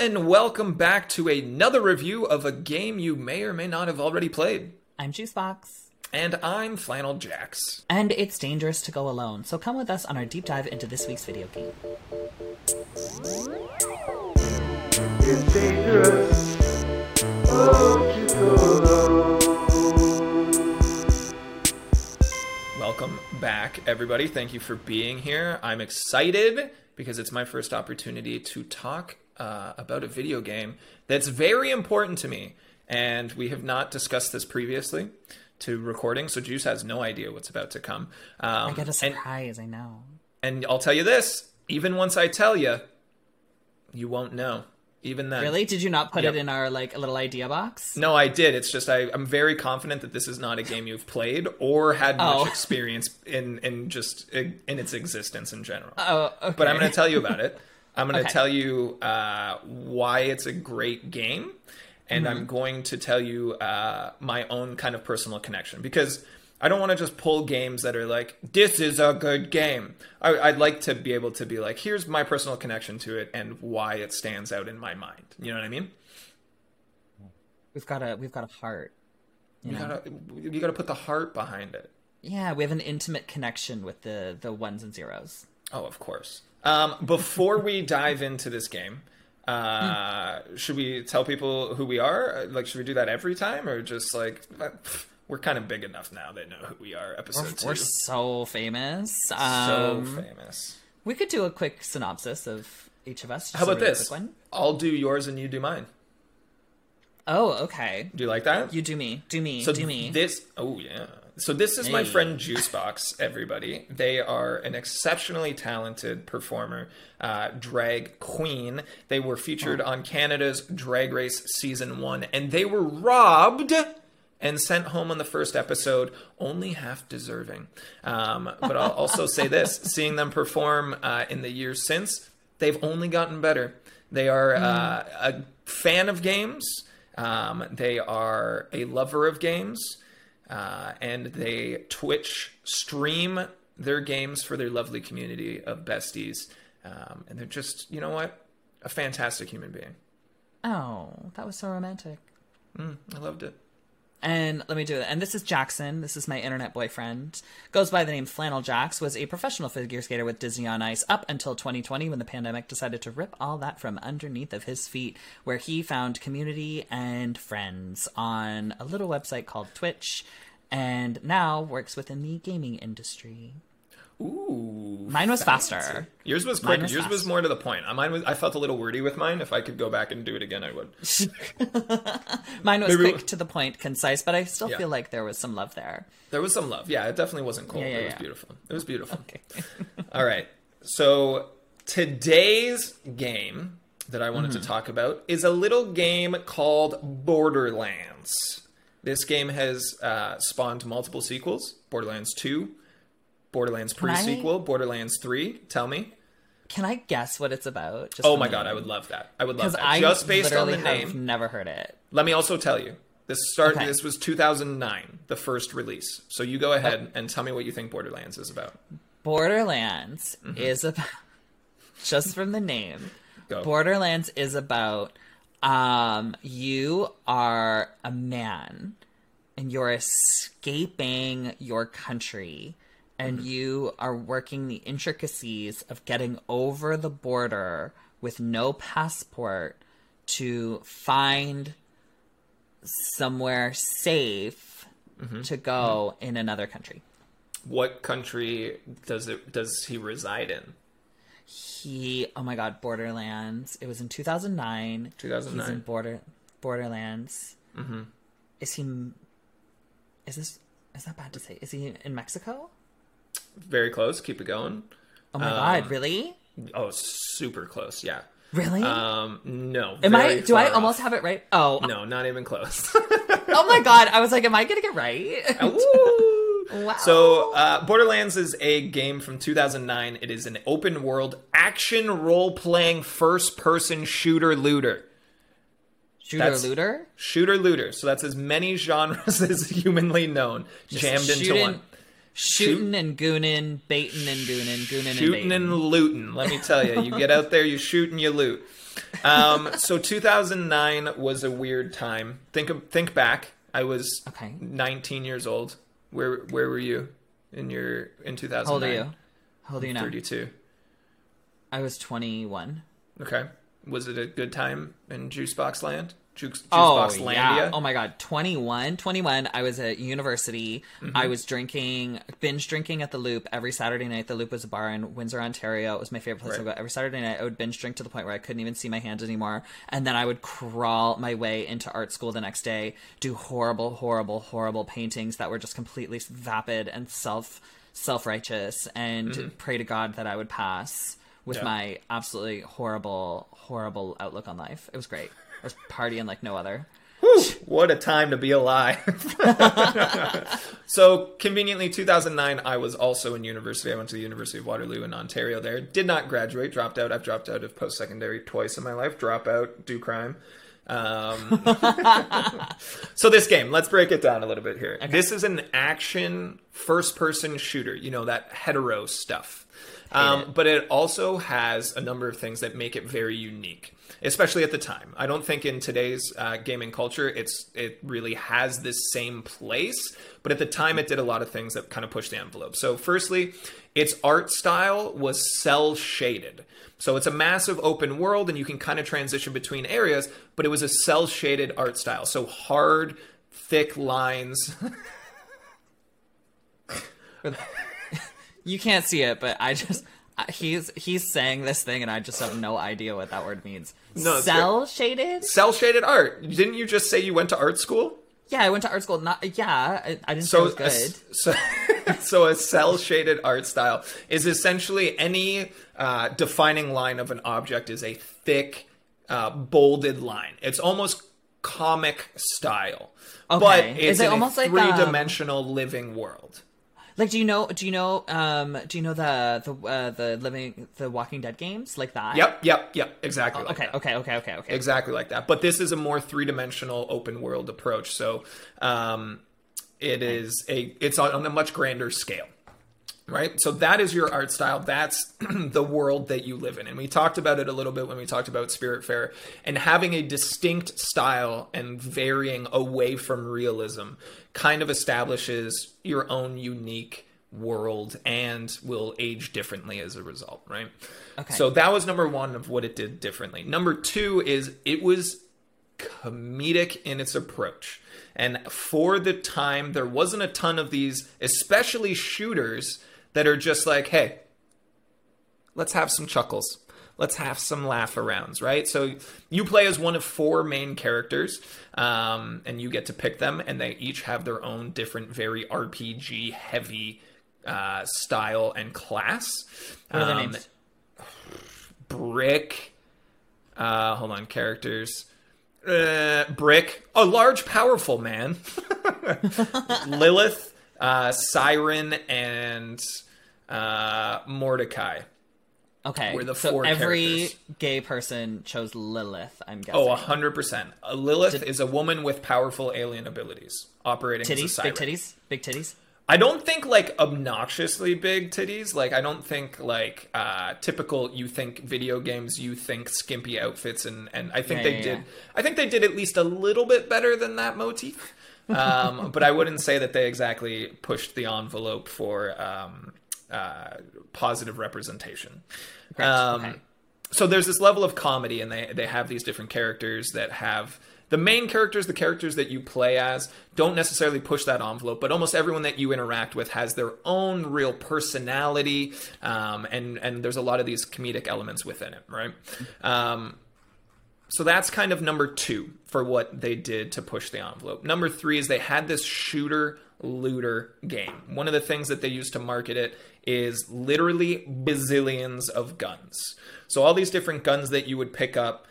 and welcome back to another review of a game you may or may not have already played. I'm Juicebox. And I'm Flannel Jax. And it's dangerous to go alone, so come with us on our deep dive into this week's video game. It's dangerous. Oh, to go alone. Welcome back, everybody. Thank you for being here. I'm excited because it's my first opportunity to talk uh, about a video game that's very important to me. And we have not discussed this previously to recording, so Juice has no idea what's about to come. Um, I get a and, surprise, I know. and I'll tell you this: even once I tell you, you won't know. Even then, Really? Did you not put Yep. it in our like a little idea box? No, I did. It's just I, I'm very confident that this is not a game you've played or had much Oh. experience in in just in its existence in general. Oh, okay. But I'm going to tell you about it. I'm going to Okay. tell you uh, why it's a great game, and Mm-hmm. I'm going to tell you uh, my own kind of personal connection because I don't want to just pull games that are like this is a good game. I, I'd like to be able to be like, here's my personal connection to it and why it stands out in my mind. You know what I mean? we've got a we've got a heart. You You know? gotta you gotta put the heart behind it. Yeah, we have an intimate connection with the the ones and zeros. Oh, of course. Um, before we dive into this game, uh, should we tell people who we are? Like, should we do that every time, or just like pff, we're kind of big enough now they know who we are? Episode We're, 2 we're so famous. so Um, famous. we could do a quick synopsis of each of us. just How about really this? one. I'll do yours and you do mine. Oh, okay. Do you like that? You do me. Do me. So do me. this, oh yeah. So this is my friend Juicebox. Everybody, they are an exceptionally talented performer, uh, drag queen. They were featured on Canada's Drag Race season one, and they were robbed and sent home on the first episode, only half deserving. Um, but I'll also say this: seeing them perform uh, in the years since, they've only gotten better. They are uh, a fan of games. Um, they are a lover of games, uh, and they Twitch stream their games for their lovely community of besties. Um, and they're just, you know what, a fantastic human being. oh, that was so romantic. I loved it. And let me do it. And this is Jackson. This is my internet boyfriend. Goes by the name Flannel Jax. Was a professional figure skater with Disney on Ice up until 2020 when the pandemic decided to rip all that from underneath of his feet, where he found community and friends on a little website called Twitch, and now works within the gaming industry. Ooh, Mine was fancy. faster. Yours was Mine quick. was Yours was more to the point. Mine was. I felt a little wordy with mine. If I could go back and do it again, I would. Mine was Maybe- quick to the point, concise, but I still Yeah. feel like there was some love there. There was some love. Yeah, it definitely wasn't cold. Yeah, yeah, it was beautiful. It was beautiful. Okay. All right. So today's game that I wanted Mm-hmm. to talk about is a little game called Borderlands. This game has uh, spawned multiple sequels: Borderlands Two, Borderlands I- pre-sequel, Borderlands Three. Tell me. Can I guess what it's about? Just Oh my god, I would love that. I would love that. I Just based on the name. never heard it. Let me also tell you. This start. Okay. This was 2009, the first release. So you go ahead and tell me what you think Borderlands is about. Borderlands Mm-hmm. is about just from the name. Go. Borderlands is about um you are a man and you're escaping your country and Mm-hmm. you are working the intricacies of getting over the border with no passport to find somewhere safe Mm-hmm. to go in another country. What country does it does he reside in? He, oh my god, Borderlands. It was in 2009. 2009. He's in Border Borderlands. Mm-hmm. Is he? Is this? Is that bad to say? Is he in Mexico? Very close. Keep it going. Oh my Um, god, really? Oh, super close. Yeah. Really? Um, no. am I? Do I far almost have it right? Oh, No, not even close. oh my god! I was like, am I gonna get right? Wow. So, uh, Borderlands is a game from 2009. It is an open world action role playing first person shooter looter. Shooter that's- looter. Shooter looter. So that's as many genres as humanly known, jammed into one. Shooting and gooning, baiting and gooning, gooning and Shooting and looting. Let me tell you, you get out there, you shoot and you loot. Um, so 2009 was a weird time. Think think back. I was Okay. 19 years old. Where where were you in your in 2009? How old are you? How old are you now? 32. I was 21. Okay. Was it a good time in Juicebox Land? Oh, Juicebox yeah. Oh my god, 21. 21, I was at university. Mm-hmm. I was drinking, binge drinking at the Loop every Saturday night. The Loop was a bar in Windsor, Ontario. It was my favorite place to go. Every Saturday night, I would binge drink to the point where I couldn't even see my hand anymore. And then I would crawl my way into art school the next day, do horrible, horrible, horrible paintings that were just completely vapid and self self righteous, and pray to God that I would pass with Mm-hmm. Yeah. my absolutely horrible, horrible outlook on life. It was great. I was partying like no other. Whew, what a time to be alive. so, conveniently, 2009, I was also in university. I went to the University of Waterloo in Ontario there. Did not graduate, dropped out. I've dropped out of post secondary twice in my life. Drop out, do crime. Um, so, this game, let's break it down a little bit here. This is an action first person shooter, you know, that hetero stuff. Um, it. but it also has a number of things that make it very unique, especially at the time. I don't think in today's uh, gaming culture it's it really has this same place, but at the time it did a lot of things that kind of pushed the envelope. So, firstly, its art style was cel shaded. So it's a massive open world, and you can kind of transition between areas, but it was a cel shaded art style. So hard, thick lines. You can't see it, but I just he's he's saying this thing, and I just have no idea what that word means. No, cel shaded. cel shaded art. Didn't you just say you went to art school? Yeah, I went to art school. Not yeah, I, I didn't So, say it was good. so, so a cel shaded art style is essentially any uh, defining line of an object is a thick, uh, bolded line. It's almost comic style, but it's Is it almost a like, three um, dimensional living world. Like, do you know? Do you know? Um, do you know the the uh, the living the Walking Dead games like that? Yep, yep, yep. Exactly. like Okay, that. okay, okay, okay, okay. exactly like that. But this is a more three dimensional open world approach. So um, it is a it's on a much grander scale. Right? So that is your art style. That's the world that you live in. And we talked about it a little bit when we talked about Spiritfarer and having a distinct style and varying away from realism kind of establishes your own unique world and will age differently as a result, right? Okay. So that was number one of what it did differently. Number two is it was comedic in its approach. And for the time, there wasn't a ton of these, especially shooters, that are just like, hey, let's have some chuckles. Let's have some laugh arounds, right? So you play as one of four main characters, um, and you get to pick them, and they each have their own different, very RPG heavy uh, style and class. What are their Um, names? Brick. Uh, hold on, characters. Uh, Brick, a large, powerful man. Lilith, uh, Siren, and uh, Mordecai. Okay, were the so four every characters. gay person chose Lilith. I'm guessing. Oh, a hundred percent. A Lilith is a woman with powerful alien abilities, operating titties, big titties, big titties. I don't think like obnoxiously big titties. Like I don't think like uh typical you think video games, you think skimpy outfits and and I think Yeah, they yeah, did yeah. I think they did at least a little bit better than that motif. Um but I wouldn't say that they exactly pushed the envelope for um uh positive representation. Um okay. so there's this level of comedy and they they have these different characters that have the main characters the characters that you play as don't necessarily push that envelope but almost everyone that you interact with has their own real personality um, and and there's a lot of these comedic elements within it right um, so that's kind of number two for what they did to push the envelope. Number three is they had this shooter looter game. One of the things that they used to market it is literally bazillions of guns. So all these different guns that you would pick up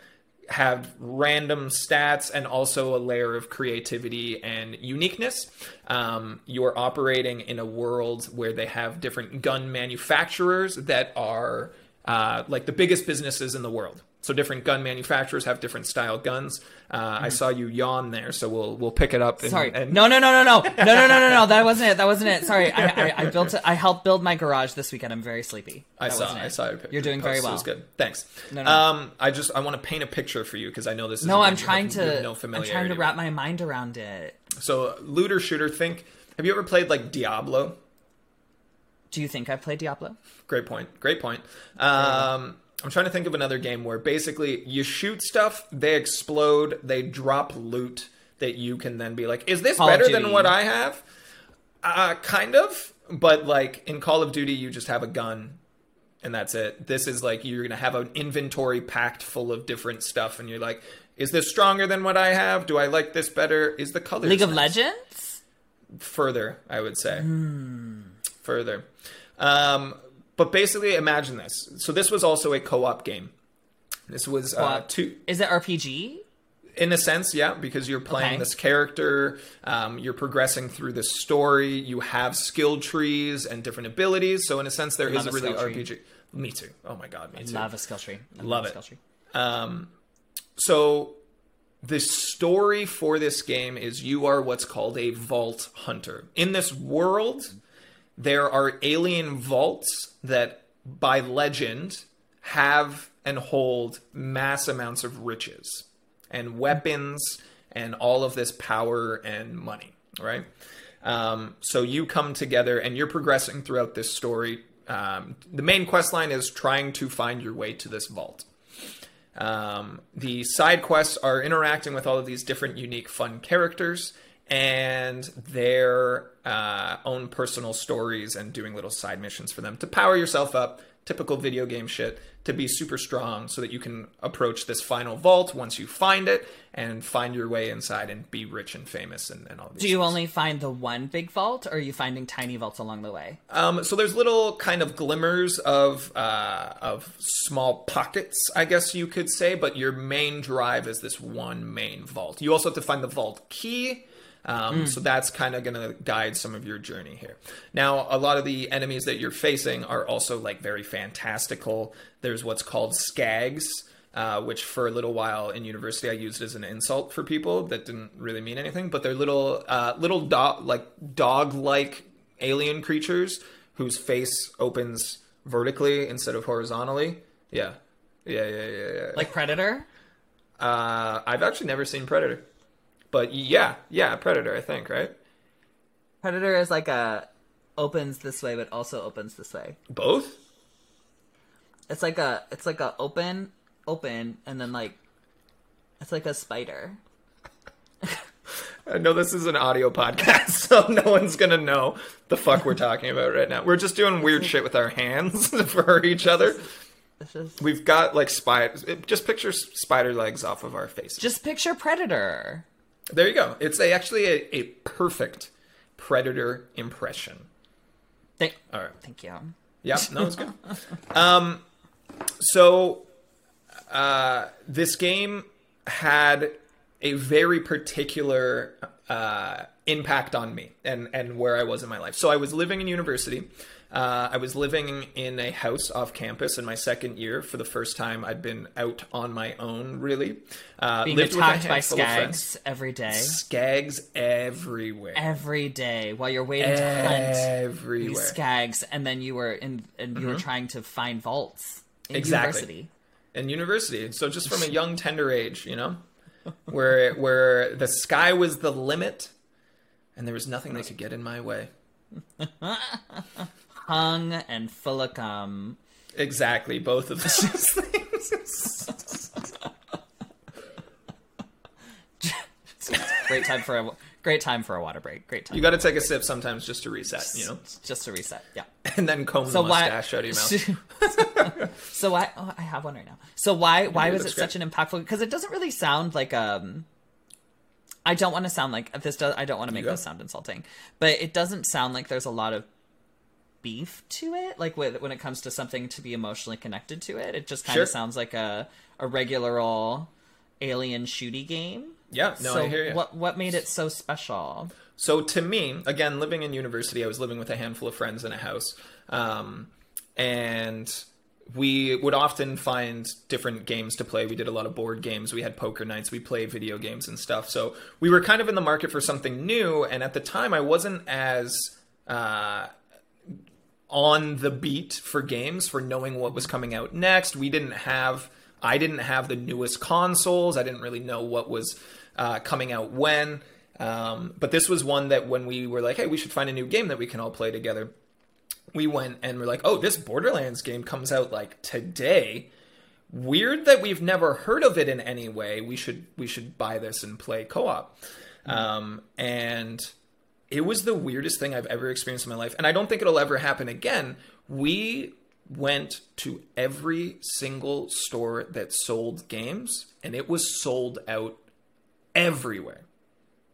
have random stats and also a layer of creativity and uniqueness. Um, you're operating in a world where they have different gun manufacturers that are uh, like the biggest businesses in the world So different gun manufacturers have different style guns. Uh, I saw you yawn there, so we'll we'll pick it up. And, Sorry. and- No, no, no, no, no, no, no, no, no, no. That wasn't it. That wasn't it. Sorry. I, I, I built. It, I helped build my garage this weekend. I'm very sleepy. I saw. I saw. Your You're doing very post. It well. was good. Thanks. No, no. Um, I just I want to paint a picture for you because I know this. Is No, a I'm trying have- you have to. No familiarity. I'm trying to wrap my mind around it. So looter shooter. Think. Have you ever played like Diablo? Do you think I played Diablo? Great point. Great point. Um, I'm trying to think of another game where basically you shoot stuff, they explode, they drop loot that you can then be like, is this Call better than what I have? Uh, kind of. But like in Call of Duty, you just have a gun and that's it. This is like you're gonna have an inventory packed full of different stuff, and you're like, is this stronger than what I have? Do I like this better? Is the color League of Legends. further, I would say. Further. Um, but basically, imagine this. So, this was also a co op game. This was uh, two, Is it RPG? in a sense, yeah, because you're playing Okay. this character, um, you're progressing through the story, you have skill trees and different abilities. So, in a sense, there is Love a a really skill tree. RPG. Me too. Oh my god, me too. Love a skill tree. I Love a it. Skill tree. Um, so the story for this game is you are what's called a vault hunter. In this world, there are alien vaults that, by legend, have and hold mass amounts of riches and weapons and all of this power and money, right? Um, so you come together and you're progressing throughout this story. Um, the main quest line is trying to find your way to this vault. Um, the side quests are interacting with all of these different, unique, fun characters and their uh, own personal stories and doing little side missions for them to power yourself up. Typical video game shit to be super strong so that you can approach this final vault once you find it and find your way inside and be rich and famous and, and all these Do you things. only find the one big vault, or are you finding tiny vaults along the way? Um, so there's little kind of glimmers of uh, of small pockets, I guess you could say, but your main drive is this one main vault. You also have to find the vault key. Um, So that's kind of going to guide some of your journey here. Now, a lot of the enemies that you're facing are also like very fantastical. There's what's called skags, uh, which for a little while in university I used as an insult for people that didn't really mean anything, but they're little uh, little dog like dog like alien creatures whose face opens vertically instead of horizontally. Yeah. Yeah, yeah, yeah, yeah. Like Predator? uh, I've actually never seen Predator. But yeah, yeah, Predator, I think, right? Predator is like a opens this way, but also opens this way. Both? It's like a it's like a open open and then like it's like a spider. I know this is an audio podcast, so no one's gonna know the fuck we're talking about right now. We're just doing weird shit with our hands for each other. It's just We've got like spiders. Just picture spider legs off of our faces. just picture Predator. There you go. It's a, actually a, a perfect predator impression. Thank, All right. thank you. Yeah, no, it's good. um, so uh, this game had a very particular uh, impact on me and and where I was in my life. So I was living in university. Uh, I was living in a house off campus in my second year. For the first time, I'd been out on my own, really. Uh, Being lived with a attacked by handful of friends. skags every day. Skags everywhere. Every day while you're waiting to hunt these Everywhere. skags and then you were in and you were trying to find vaults in Mm-hmm. Exactly. university. in university. So just from a young, tender age, you know, where where the sky was the limit, and there was nothing that could get in my way. Hung and full of cum. Exactly, both of those things. Great time for a great time for a water break. Great time. You got to take a sip sometimes just to reset, you know, just to reset. Yeah. and then comb So the why? mustache out of your mouth. so why? Oh, I have one right now. So why? Why do was it such an impactful? Because it doesn't really sound like um. I don't want to sound like this. Does I don't want to make this sound insulting, but it doesn't sound like there's a lot of beef to it. Like with, when it comes to something to be emotionally connected to it, it just kind Sure. of sounds like a a regular old alien shooty game. Yeah, no, so I hear you. what what made it so special? So to me, again, living in university, I was living with a handful of friends in a house, um, and we would often find different games to play. We did a lot of board games. We had poker nights. We played video games and stuff. So we were kind of in the market for something new. And at the time, I wasn't as uh, on the beat for games for knowing what was coming out next. We didn't have. I didn't have the newest consoles. I didn't really know what was uh, coming out when. Um, but this was one that when we were like, hey, we should find a new game that we can all play together we went and we're like, oh, this Borderlands game comes out like today. Weird that we've never heard of it in any way. We should we should buy this and play co-op. Um, and it was the weirdest thing I've ever experienced in my life, and I don't think it'll ever happen again. We went to every single store that sold games, and it was sold out everywhere.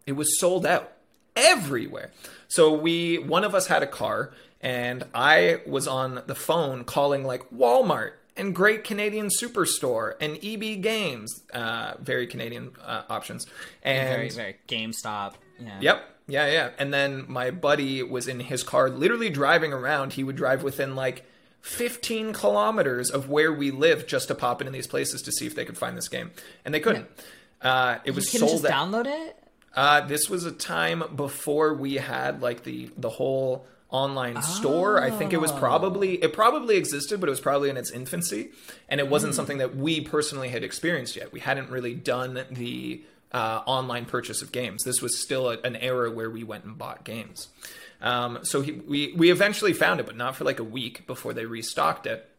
It was sold out everywhere. So we one of us had a car and I was on the phone calling like Walmart and Great Canadian Superstore and EB Games, uh, very Canadian uh, options. And Very, very GameStop. Yeah. Yep. Yeah, yeah. And then my buddy was in his car, literally driving around. He would drive within like 15 kilometers of where we live just to pop into these places to see if they could find this game. And they couldn't. Uh, it You was can sold just download it. Uh, this was a time before we had like the the whole online store. I think it was probably it probably existed, but it was probably in its infancy, and it wasn't something that we personally had experienced yet. We hadn't really done the uh, online purchase of games. This was still a, an era where we went and bought games. Um, so he, we we eventually found it, but not for like a week before they restocked it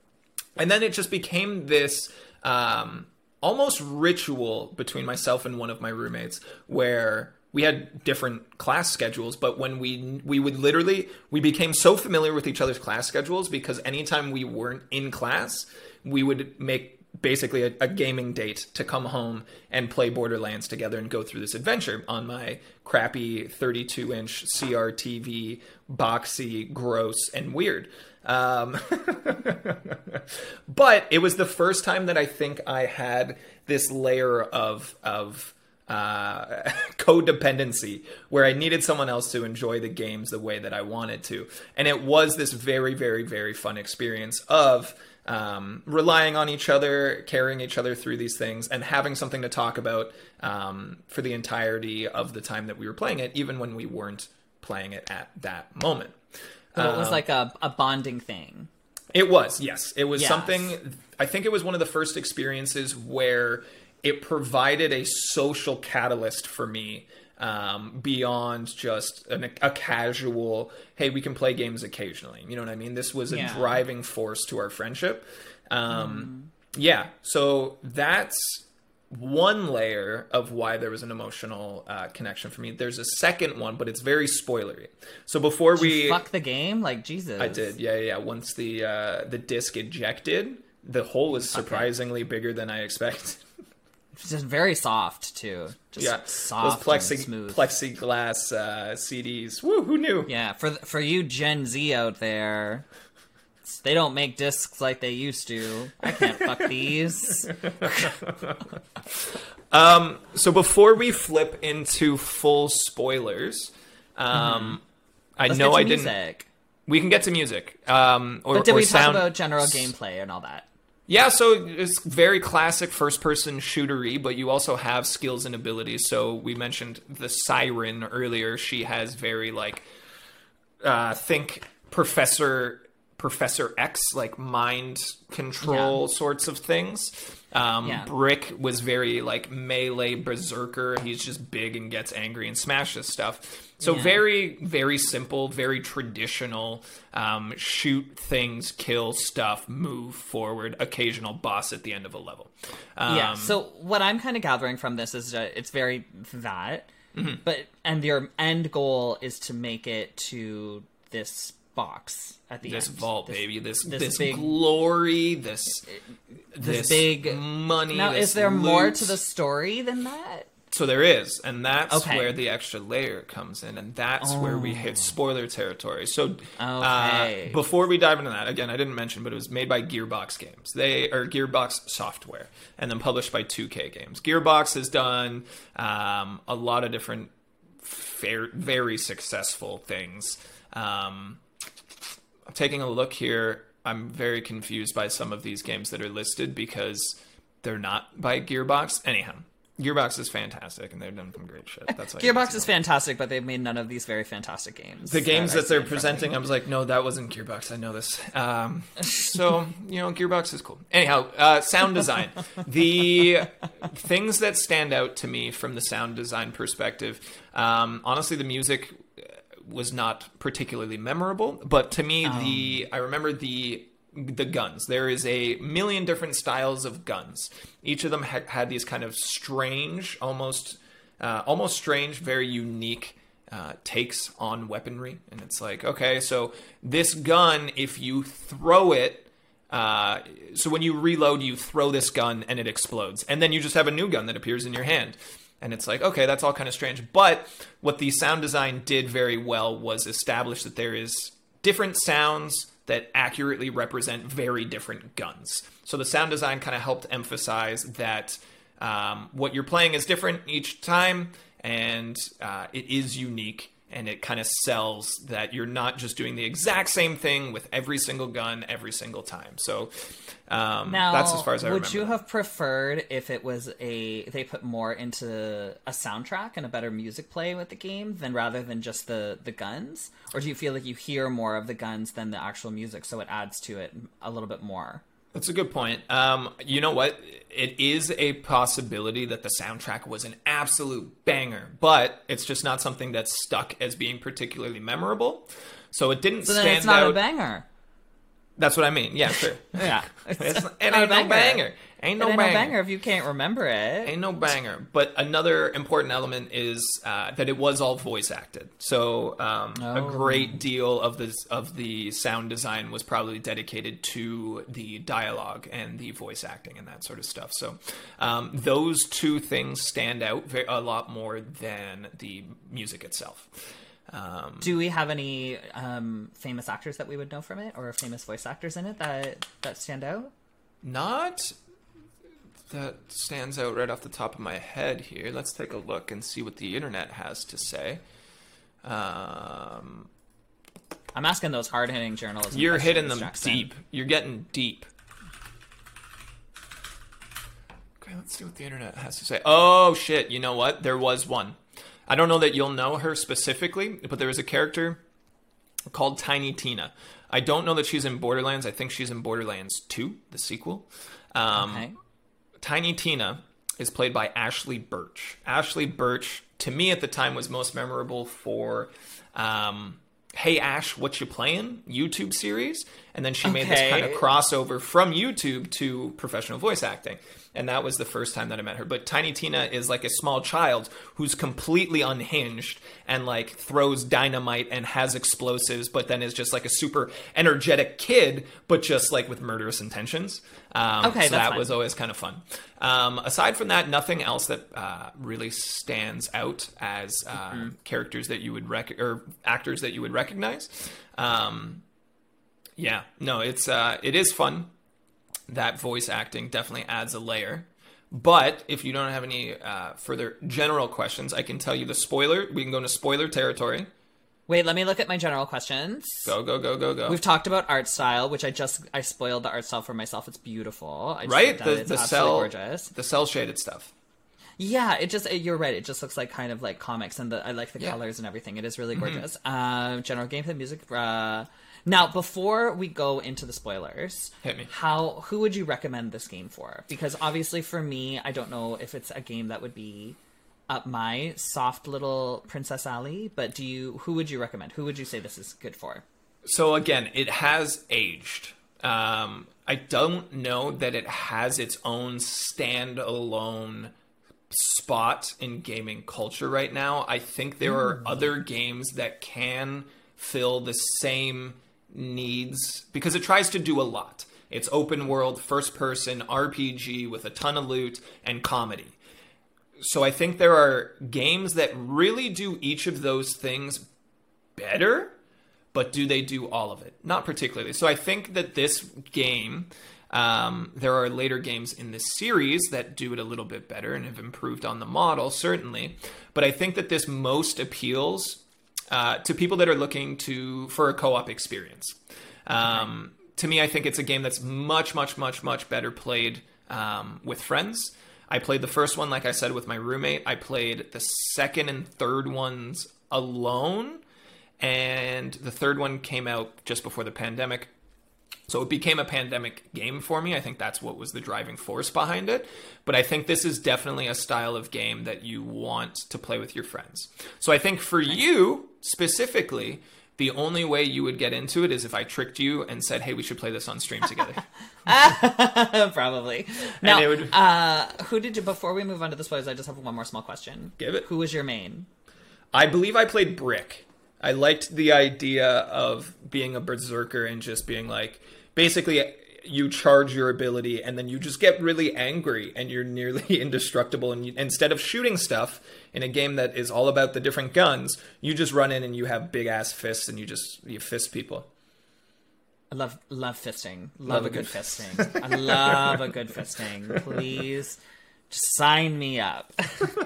and then it just became this um, almost ritual between myself and one of my roommates where we had different class schedules but when we we would literally we became so familiar with each other's class schedules because anytime we weren't in class we would make basically a, a gaming date to come home and play borderlands together and go through this adventure on my crappy 32 inch crtv boxy gross and weird um, but it was the first time that I think I had this layer of of uh, codependency where I needed someone else to enjoy the games the way that I wanted to, and it was this very very very fun experience of. Um, relying on each other, carrying each other through these things, and having something to talk about um, for the entirety of the time that we were playing it, even when we weren't playing it at that moment. So it was like a, a bonding thing. It was, yes. It was Yes. something, I think it was one of the first experiences where it provided a social catalyst for me um, beyond just an, a casual, hey, we can play games occasionally. You know what I mean? This was a Yeah. driving force to our friendship. Um, Yeah. So that's one layer of why there was an emotional uh, connection for me. There's a second one, but it's very spoilery. So before we. Fuck the game, like Jesus. I did, yeah, yeah. Once the uh, the disc ejected, the hole was surprisingly bigger than I expected. It's just very soft too. Just yeah, soft those plexi- smooth. plexiglass uh, CDs. Woo, who knew? yeah, for for you Gen Z out there, they don't make discs like they used to. I can't fuck these. So before we flip into full spoilers, um, I Mm-hmm. Let's know I didn't. We can get to music. Um, or, But did or we sound. talk about general gameplay and all that? Yeah, so it's very classic first person shootery, but you also have skills and abilities. So we mentioned the siren earlier. She has very like uh think Professor Professor X like mind control Yeah. sorts of things. Um Yeah. Brick was very like melee berserker. He's just big and gets angry and smashes stuff. So Yeah. very very simple, very traditional. Um, shoot things, kill stuff, move forward. Occasional boss at the end of a level. Um, yeah. So what I'm kind of gathering from this is that it's very that, Mm-hmm. but and your end goal is to make it to this box at the this end. vault, This- baby. This this this, big- glory. This this big- money. Now, this is there more to the story than that? So there is, and that's Okay. where the extra layer comes in, and that's where we hit spoiler territory. So, Oh. Okay. uh, before we dive into that, again, I didn't mention, but it was made by Gearbox Games. They are Gearbox Software, and then published by 2K Games. Gearbox has done um, a lot of different, fair, very successful things. Um, taking a look here. I'm very confused by some of these games that are listed because they're not by Gearbox. Anyhow, Gearbox is fantastic and they've done some great shit. That's Gearbox is fantastic, but they've made none of these very fantastic games. the games I that they're in front of me. presenting. I was like, no, that wasn't Gearbox. I know this. Um, so you know, Gearbox is cool. Anyhow, uh, sound design. the things that stand out to me from the sound design perspective, um, honestly, the music was not particularly memorable, but to me, the I remember the the guns. There is a million different styles of guns. Each of them had, had these kind of strange, almost uh, almost strange, very unique uh, takes on weaponry. And it's like, okay, so this gun, if you throw it. Uh, so when you reload, you throw this gun and it explodes, and then you just have a new gun that appears in your hand. And it's like, okay, that's all kind of strange. But what the sound design did very well was establish that there is different sounds that accurately represent very different guns. So the sound design kind of helped emphasize that um, what you're playing is different each time, and uh, it is unique. And it kind of sells that you're not just doing the exact same thing with every single gun every single time. So um, Now, that's as far as I would remember. you have preferred if it was a they put more into a soundtrack and a better music play with the game than rather than just the the guns, or do you feel like you hear more of the guns than the actual music, so it adds to it a little bit more? That's a good point. Um, you know what? It is a possibility that the soundtrack was an absolute banger, but it's just not something that's stuck as being particularly memorable. So it didn't So stand then it's not out. a banger. That's what I mean. Yeah, sure. Yeah, It's, it ain't no banger. Ain't It no ain't banger. no banger if you can't remember it. Ain't no banger. But another important element is uh, that it was all voice acted. So um, a Oh. great deal of the of the sound design was probably dedicated to the dialogue and the voice acting and that sort of stuff. So um, those two things stand out a lot more than the music itself. Um, Do we have any um, famous actors that we would know from it, or famous voice actors in it that that stand out? not that stands out right off the top of my head here. Let's take a look and see what the internet has to say. Um, I'm asking those hard hitting journalism. you're hitting them Jackson. deep. You're getting deep. Okay, let's see what the internet has to say. Oh shit! You know what? There was one. I don't know that you'll know her specifically, but there is a character called Tiny Tina. I don't know that she's in Borderlands. I think she's in Borderlands 2, the sequel. Um, Okay. Tiny Tina is played by Ashly Burch. Ashly Burch, to me at the time, was most memorable for um, Hey Ash, What You Playing? YouTube series. And then she made this kind of crossover from YouTube to professional voice acting. And that was the first time that I met her. But Tiny Tina is like a small child who's completely unhinged and like throws dynamite and has explosives, but then is just like a super energetic kid, but just like with murderous intentions. Um, Okay, so that fine. was always kind of fun. Um, aside from that, nothing else that uh, really stands out as uh, characters that you would rec- or actors that you would recognize. Um, yeah, no, it's uh, it is fun. That voice acting definitely adds a layer. But if you don't have any uh, further general questions, I can tell you the spoiler. We can go into spoiler territory. Wait, let me look at my general questions. Go go go go go. We've talked about art style, which I just I spoiled the art style for myself. It's beautiful. I just right the. It's the cell gorgeous. the cel shaded stuff. Yeah, it just you're right. It just looks like kind of like comics, and the, I like the Yeah. Mm-hmm. colors and everything. It is really gorgeous. Uh, general gameplay, music. Uh, now, before we go into the spoilers, Hit me. How who would you recommend this game for? Because obviously, for me, I don't know if it's a game that would be up my soft little Princess Alley. But do you? Who would you recommend? Who would you say this is good for? So again, it has aged. Um, I don't know that it has its own standalone spot in gaming culture right now. I think there are other games that can fill the same needs because it tries to do a lot. It's open world, first person RPG with a ton of loot and comedy. So I think there are games that really do each of those things better, but do they do all of it? Not particularly. So I think that this game, um, there are later games in this series that do it a little bit better and have improved on the model, certainly. But I think that this most appeals uh, to people that are looking to for a co-op experience. Um, to me, I think it's a game that's much, much, much, much better played um, with friends. I played the first one, like I said, with my roommate. I played the second and third ones alone, and the third one came out just before the pandemic. So it became a pandemic game for me. I think that's what was the driving force behind it. But I think this is definitely a style of game that you want to play with your friends. So I think for you specifically, the only way you would get into it is if I tricked you and said, "Hey, we should play this on stream together." Probably. Now, would- uh, who did you? Before we move on to the spoilers, I just have one more small question. Give it. Who was your main? I believe I played Brick. I liked the idea of being a berserker and just being like, basically, you charge your ability and then you just get really angry and you're nearly indestructible. And you, instead of shooting stuff in a game that is all about the different guns, you just run in and you have big ass fists and you just you fist people. I love love fisting. Love, Love a good fisting. I love a good fisting. Please just sign me up.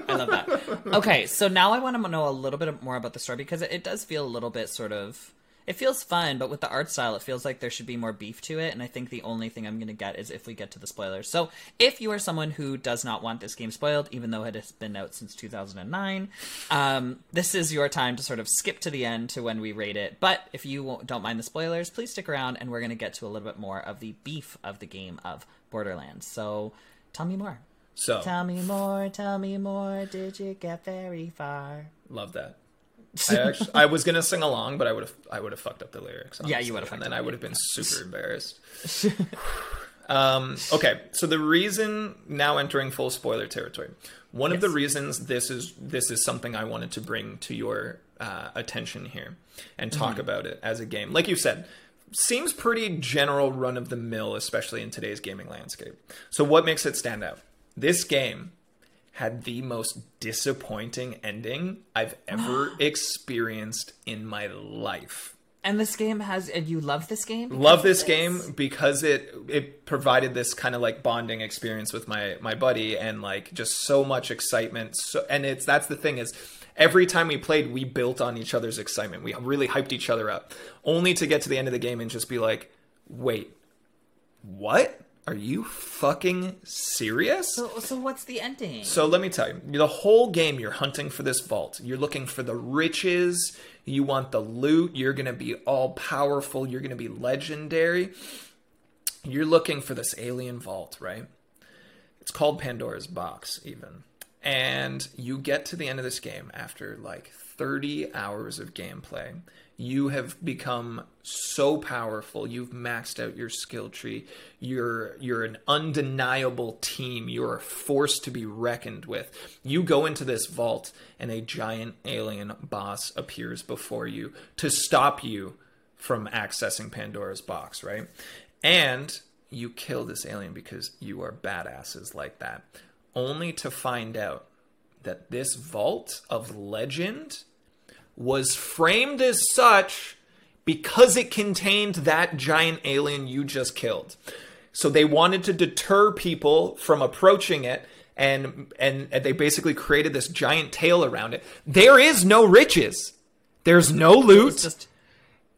I love that. Okay, so now I want to know a little bit more about the story because it, it does feel a little bit sort of. It feels fun, but with the art style, it feels like there should be more beef to it. And I think the only thing I'm going to get is if we get to the spoilers. So, if you are someone who does not want this game spoiled, even though it has been out since 2009, um, this is your time to sort of skip to the end to when we rate it. But if you won't- don't mind the spoilers, please stick around, and we're going to get to a little bit more of the beef of the game of Borderlands. So, tell me more. So Tell me more. Tell me more. Did you get very far? love that. I actually, I was gonna sing along, but I would have I would have fucked up the lyrics. Yeah, you would've and then I would have been super embarrassed. um, okay, so the reason now entering full spoiler territory. One of the reasons this is this is something I wanted to bring to your uh, attention here and talk Mm-hmm. about it as a game. Like you said, seems pretty general run of the mill, especially in today's gaming landscape. So what makes it stand out? This game had the most disappointing ending I've ever experienced in my life. And this game has. And you love this game? Love because this game because it it provided this kind of like bonding experience with my my buddy and like just so much excitement. So and it's that's the thing is every time we played we built on each other's excitement. We really hyped each other up only to get to the end of the game and just be like, "Wait. What? Are you fucking serious?" So, so what's the ending? So let me tell you, the whole game you're hunting for this vault. You're looking for the riches. You want the loot. You're going to be all powerful. You're going to be legendary. You're looking for this alien vault, right? It's called Pandora's Box, even. And you get to the end of this game after like 30 hours of gameplay. You have become so powerful. You've maxed out your skill tree. You're you're an undeniable team. You're a force to be reckoned with. You go into this vault and a giant alien boss appears before you to stop you from accessing Pandora's box, right? And you kill this alien because you are badasses like that. Only to find out that this vault of legend was framed as such because it contained that giant alien you just killed. So they wanted to deter people from approaching it and and, and they basically created this giant tale around it. There is no riches. There's no loot. it's just.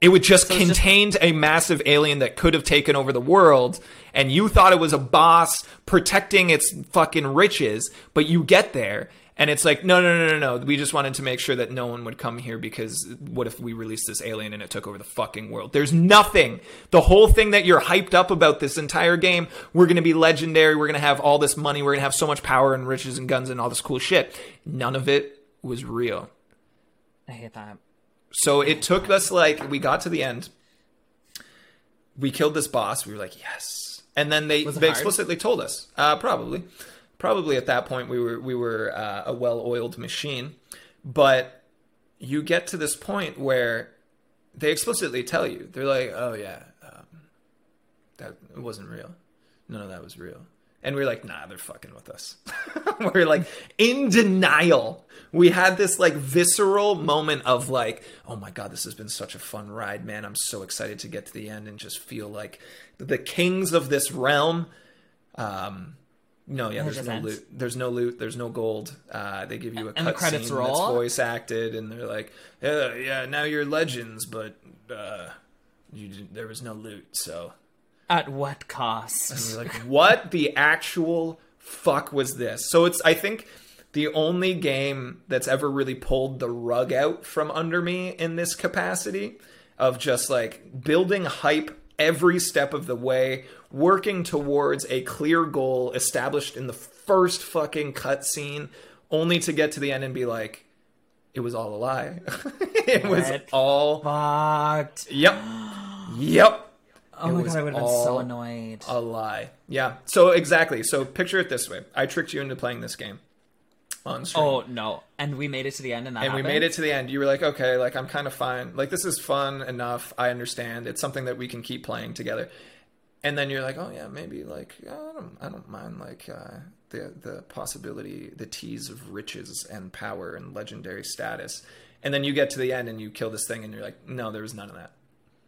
It would just just- contained a massive alien that could have taken over the world, and you thought it was a boss protecting its fucking riches, but you get there, and it's like, no, no, no, no, no. We just wanted to make sure that no one would come here because what if we released this alien and it took over the fucking world? There's nothing. The whole thing that you're hyped up about this entire game, we're going to be legendary, we're going to have all this money, we're going to have so much power and riches and guns and all this cool shit. None of it was real. I hate that. So it took us like we got to the end. We killed this boss. We were like, yes. And then they they hard? explicitly told us, uh, probably, probably at that point we were we were uh, a well-oiled machine. But you get to this point where they explicitly tell you, they're like, oh yeah, um, that wasn't real. None of that was real. And we are like, nah, they're fucking with us. we're like in denial. We had this like visceral moment of like, oh my god, this has been such a fun ride, man. I'm so excited to get to the end and just feel like the kings of this realm. Um, no, yeah, there's no loot. There's no loot. There's no gold. Uh, they give you a And the cutscene credits that's roll? voice acted, and they're like, yeah, yeah, now you're legends, but uh, you didn't, there was no loot, so At what cost? And you're like, what the actual fuck was this? So it's, I think, the only game that's ever really pulled the rug out from under me in this capacity of just like building hype every step of the way, working towards a clear goal established in the first fucking cutscene, only to get to the end and be like, it was all a lie. it was all. Fucked. Yep. Yep. Oh It my god, I would have been so annoyed. a lie. Yeah. So exactly. So picture it this way: I tricked you into playing this game on stream, Oh no! And we made it to the end, and that and we made it to the end. You were like, "Okay, like I'm kind of fine. Like this is fun enough. I understand. It's something that we can keep playing together." And then you're like, "Oh yeah, maybe like I don't, I don't mind like uh, the the possibility, the tease of riches and power and legendary status." And then you get to the end and you kill this thing, and you're like, "No, there was none of that.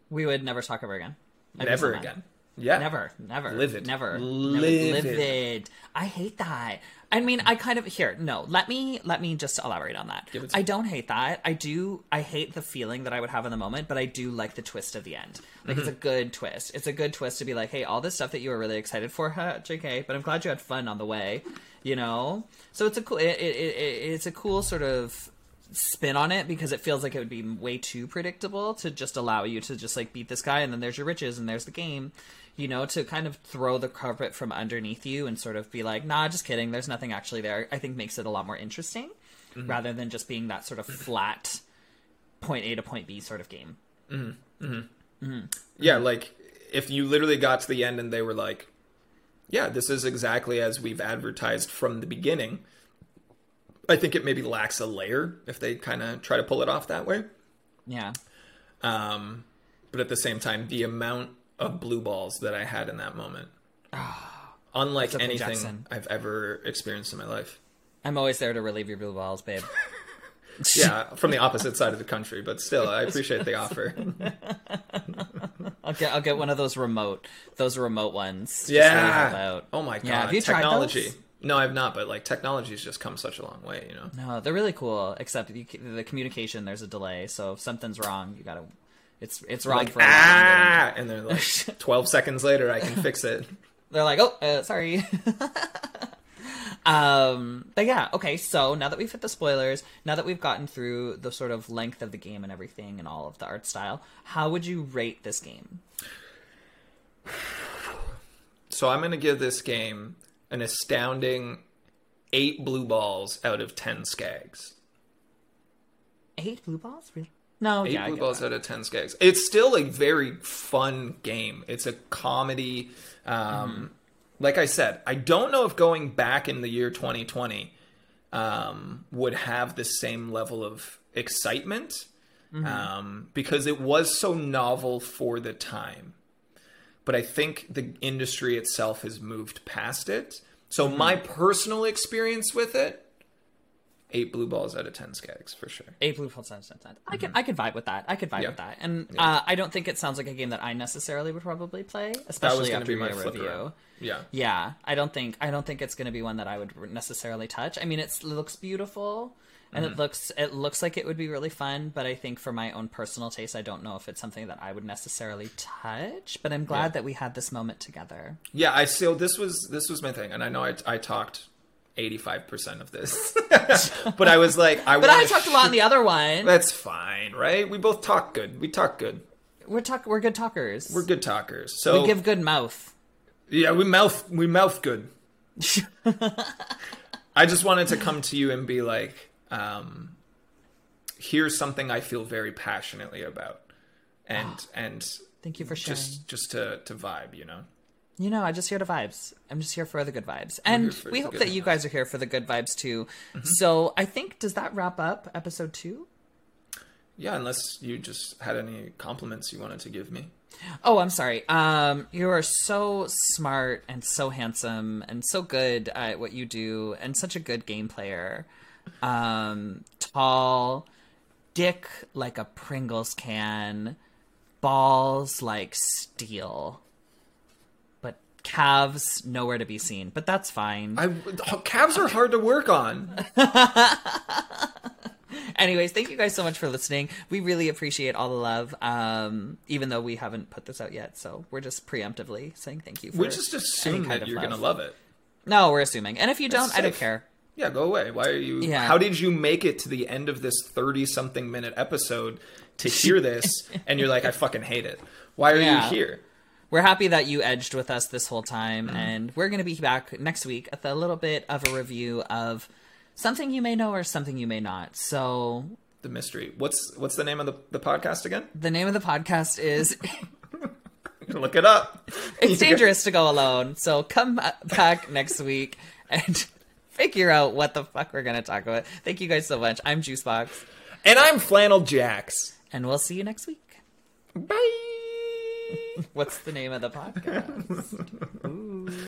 We would never talk ever again. I'd Never again." Yeah. Never, never, Livid. never, Livid. never, livid. I hate that. I mean, I kind of here. No, let me let me just elaborate on that. Give it to I don't hate that. I do. I hate the feeling that I would have in the moment, but I do like the twist of the end. Like it's a Mm-hmm. good twist. It's a good twist to be like, hey, all this stuff that you were really excited for, huh, Jk. But I'm glad you had fun on the way. You know. So it's a cool. It, it, it, it's a cool sort of spin on it because it feels like it would be way too predictable to just allow you to just like beat this guy and then there's your riches and there's the game you know to kind of throw the carpet from underneath you and sort of be like nah just kidding. There's nothing actually there i think makes it a lot more interesting mm-hmm. rather than just being that sort of flat point a to point b sort of game. Mm-hmm. Mm-hmm. Yeah, like if you literally got to the end and they were like, "Yeah, this is exactly as we've advertised from the beginning," I think it maybe lacks a layer if they kind of try to pull it off that way. yeah. Um, but at the same time, the amount of blue balls that I had in that moment, ah, unlike anything Jackson. I've ever experienced in my life. i'm always there to relieve your blue balls babe Yeah, from the opposite side of the country, but still, I appreciate the offer. I'll get I'll get one of those remote those remote ones. Yeah. Oh my god, Yeah, have you tried technology. those? No, I've not, but like technology's just come such a long way, you know. No, they're really cool. Except you, the communication, there's a delay. So if something's wrong, you gotta. It's it's wrong like for ah, and then like twelve seconds later, I can fix it. They're like, oh, uh, sorry. um, but yeah, okay. So now that we've hit the spoilers, now that we've gotten through the sort of length of the game and everything, and all of the art style, how would you rate this game? So I'm gonna give this game an astounding eight blue balls out of ten skags. Eight blue balls, really? No, Eight yeah, blue balls that. out of ten skags. It's still a very fun game. It's a comedy. Um, Like I said, I don't know if going back in the year 2020 um, would have the same level of excitement um, because it was so novel for the time. But I think the industry itself has moved past it. So my personal experience with it, eight blue balls out of ten skags for sure. Eight blue balls out of ten. I can I could vibe with that. I could vibe Mm-hmm. Yeah. with that. And uh, I don't think it sounds like a game that I necessarily would probably play, especially after my review. around. Yeah. Yeah, I don't think I don't think it's going to be one that I would necessarily touch. I mean, it's, it looks beautiful and Mm-hmm. it looks it looks like it would be really fun, but I think for my own personal taste, I don't know if it's something that I would necessarily touch. But I'm glad Yeah. that we had this moment together. Yeah, I so this was this was my thing, and I know I, I talked eighty five percent of this, but I was like, I But I talked a lot in the other one. That's fine, right? We both talk good. We talk good. We're talk we're good talkers. We're good talkers. So We give good mouth. yeah, we mouth we mouth good. I just wanted to come to you and be like, um, here's something I feel very passionately about, and and Thank you for sharing. just just to to vibe, you know. You know, I'm just here to vibes. I'm just here for the good vibes. And we hope that you guys are here for the good vibes too. So I think, does that wrap up episode two? Yeah, unless you just had any compliments you wanted to give me. Oh, I'm sorry. Um, you are so smart and so handsome and so good at what you do and such a good game player. Um, tall, dick like a Pringles can, balls like steel, calves nowhere to be seen. But that's fine. I calves are hard to work on. Anyways, thank you guys so much for listening. We really appreciate all the love, um, even though we haven't put this out yet. So we're just preemptively saying thank you. For we just assume that you're love. gonna love it. No, we're assuming. And if you don't, I don't care. Yeah, go away. Why are you? Yeah. How did you make it to the end of this thirty-something minute episode to hear this, and you're like, I fucking hate it. Why are Yeah. you here? We're happy that you edged with us this whole time, Mm-hmm. and we're going to be back next week with a little bit of a review of something you may know or something you may not. So The mystery. What's what's the name of the, the podcast again? the name of the podcast is Look it up. It's Dangerous to Go Alone. So come back next week and figure out what the fuck we're going to talk about. Thank you guys so much. I'm Juicebox, And I'm Flannel Jax. and we'll see you next week. Bye. What's the name of the podcast?